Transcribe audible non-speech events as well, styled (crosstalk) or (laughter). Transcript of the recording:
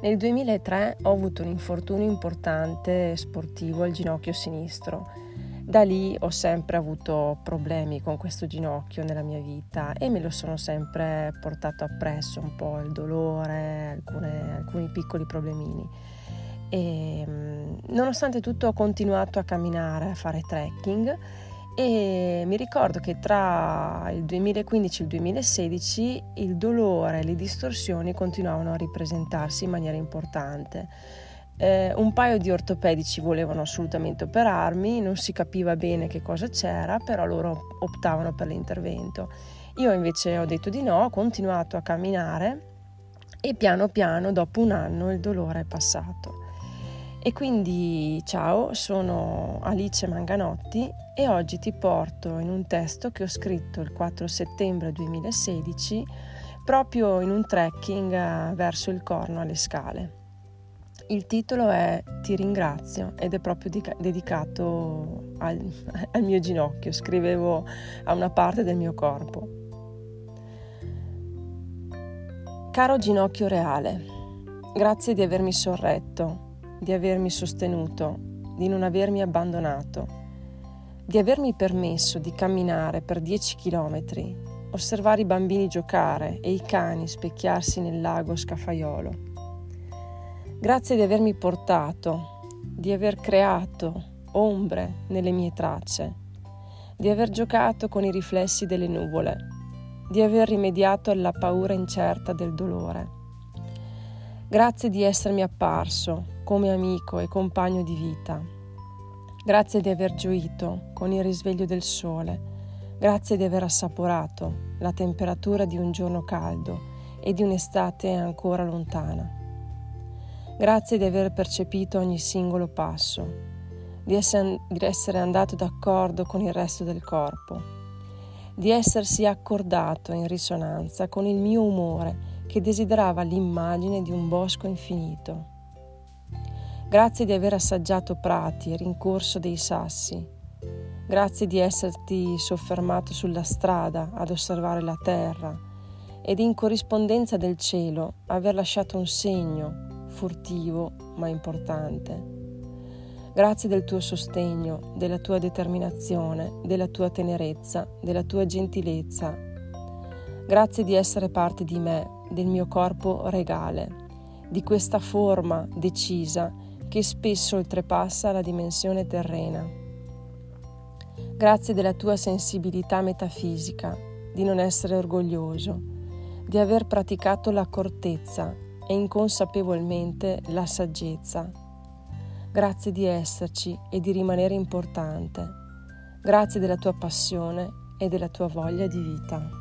Nel 2003 ho avuto un infortunio importante sportivo al ginocchio sinistro. Da lì ho sempre avuto problemi con questo ginocchio nella mia vita e me lo sono sempre portato appresso, un po' il dolore, alcune, alcuni piccoli problemini. E, nonostante tutto ho continuato a camminare, a fare trekking e mi ricordo che tra il 2015 e il 2016 il dolore e le distorsioni continuavano a ripresentarsi in maniera importante. Eh, un paio di ortopedici volevano assolutamente operarmi, non si capiva bene che cosa c'era, però loro optavano per l'intervento. Io invece ho detto di no, ho continuato a camminare e piano piano, dopo un anno, il dolore è passato. E quindi ciao, sono Alice Manganotti e oggi ti porto in un testo che ho scritto il 4 settembre 2016 proprio in un trekking eh, verso il Corno alle Scale. Il titolo è Ti ringrazio ed è proprio dedicato al, (laughs) al mio ginocchio, scrivevo a una parte del mio corpo. Caro ginocchio reale, grazie di avermi sorretto di avermi sostenuto, di non avermi abbandonato, di avermi permesso di camminare per dieci chilometri, osservare i bambini giocare e i cani specchiarsi nel lago Scafaiolo. Grazie di avermi portato, di aver creato ombre nelle mie tracce, di aver giocato con i riflessi delle nuvole, di aver rimediato alla paura incerta del dolore. Grazie di essermi apparso, come amico e compagno di vita. Grazie di aver gioito con il risveglio del sole, grazie di aver assaporato la temperatura di un giorno caldo e di un'estate ancora lontana. Grazie di aver percepito ogni singolo passo, di essere andato d'accordo con il resto del corpo, di essersi accordato in risonanza con il mio umore che desiderava l'immagine di un bosco infinito Grazie di aver assaggiato prati e rincorso dei sassi. Grazie di esserti soffermato sulla strada ad osservare la terra ed in corrispondenza del cielo aver lasciato un segno, furtivo ma importante. Grazie del tuo sostegno, della tua determinazione, della tua tenerezza, della tua gentilezza. Grazie di essere parte di me, del mio corpo regale, di questa forma decisa che spesso oltrepassa la dimensione terrena. Grazie della tua sensibilità metafisica, di non essere orgoglioso, di aver praticato l'accortezza e inconsapevolmente la saggezza. Grazie di esserci e di rimanere importante. Grazie della tua passione e della tua voglia di vita.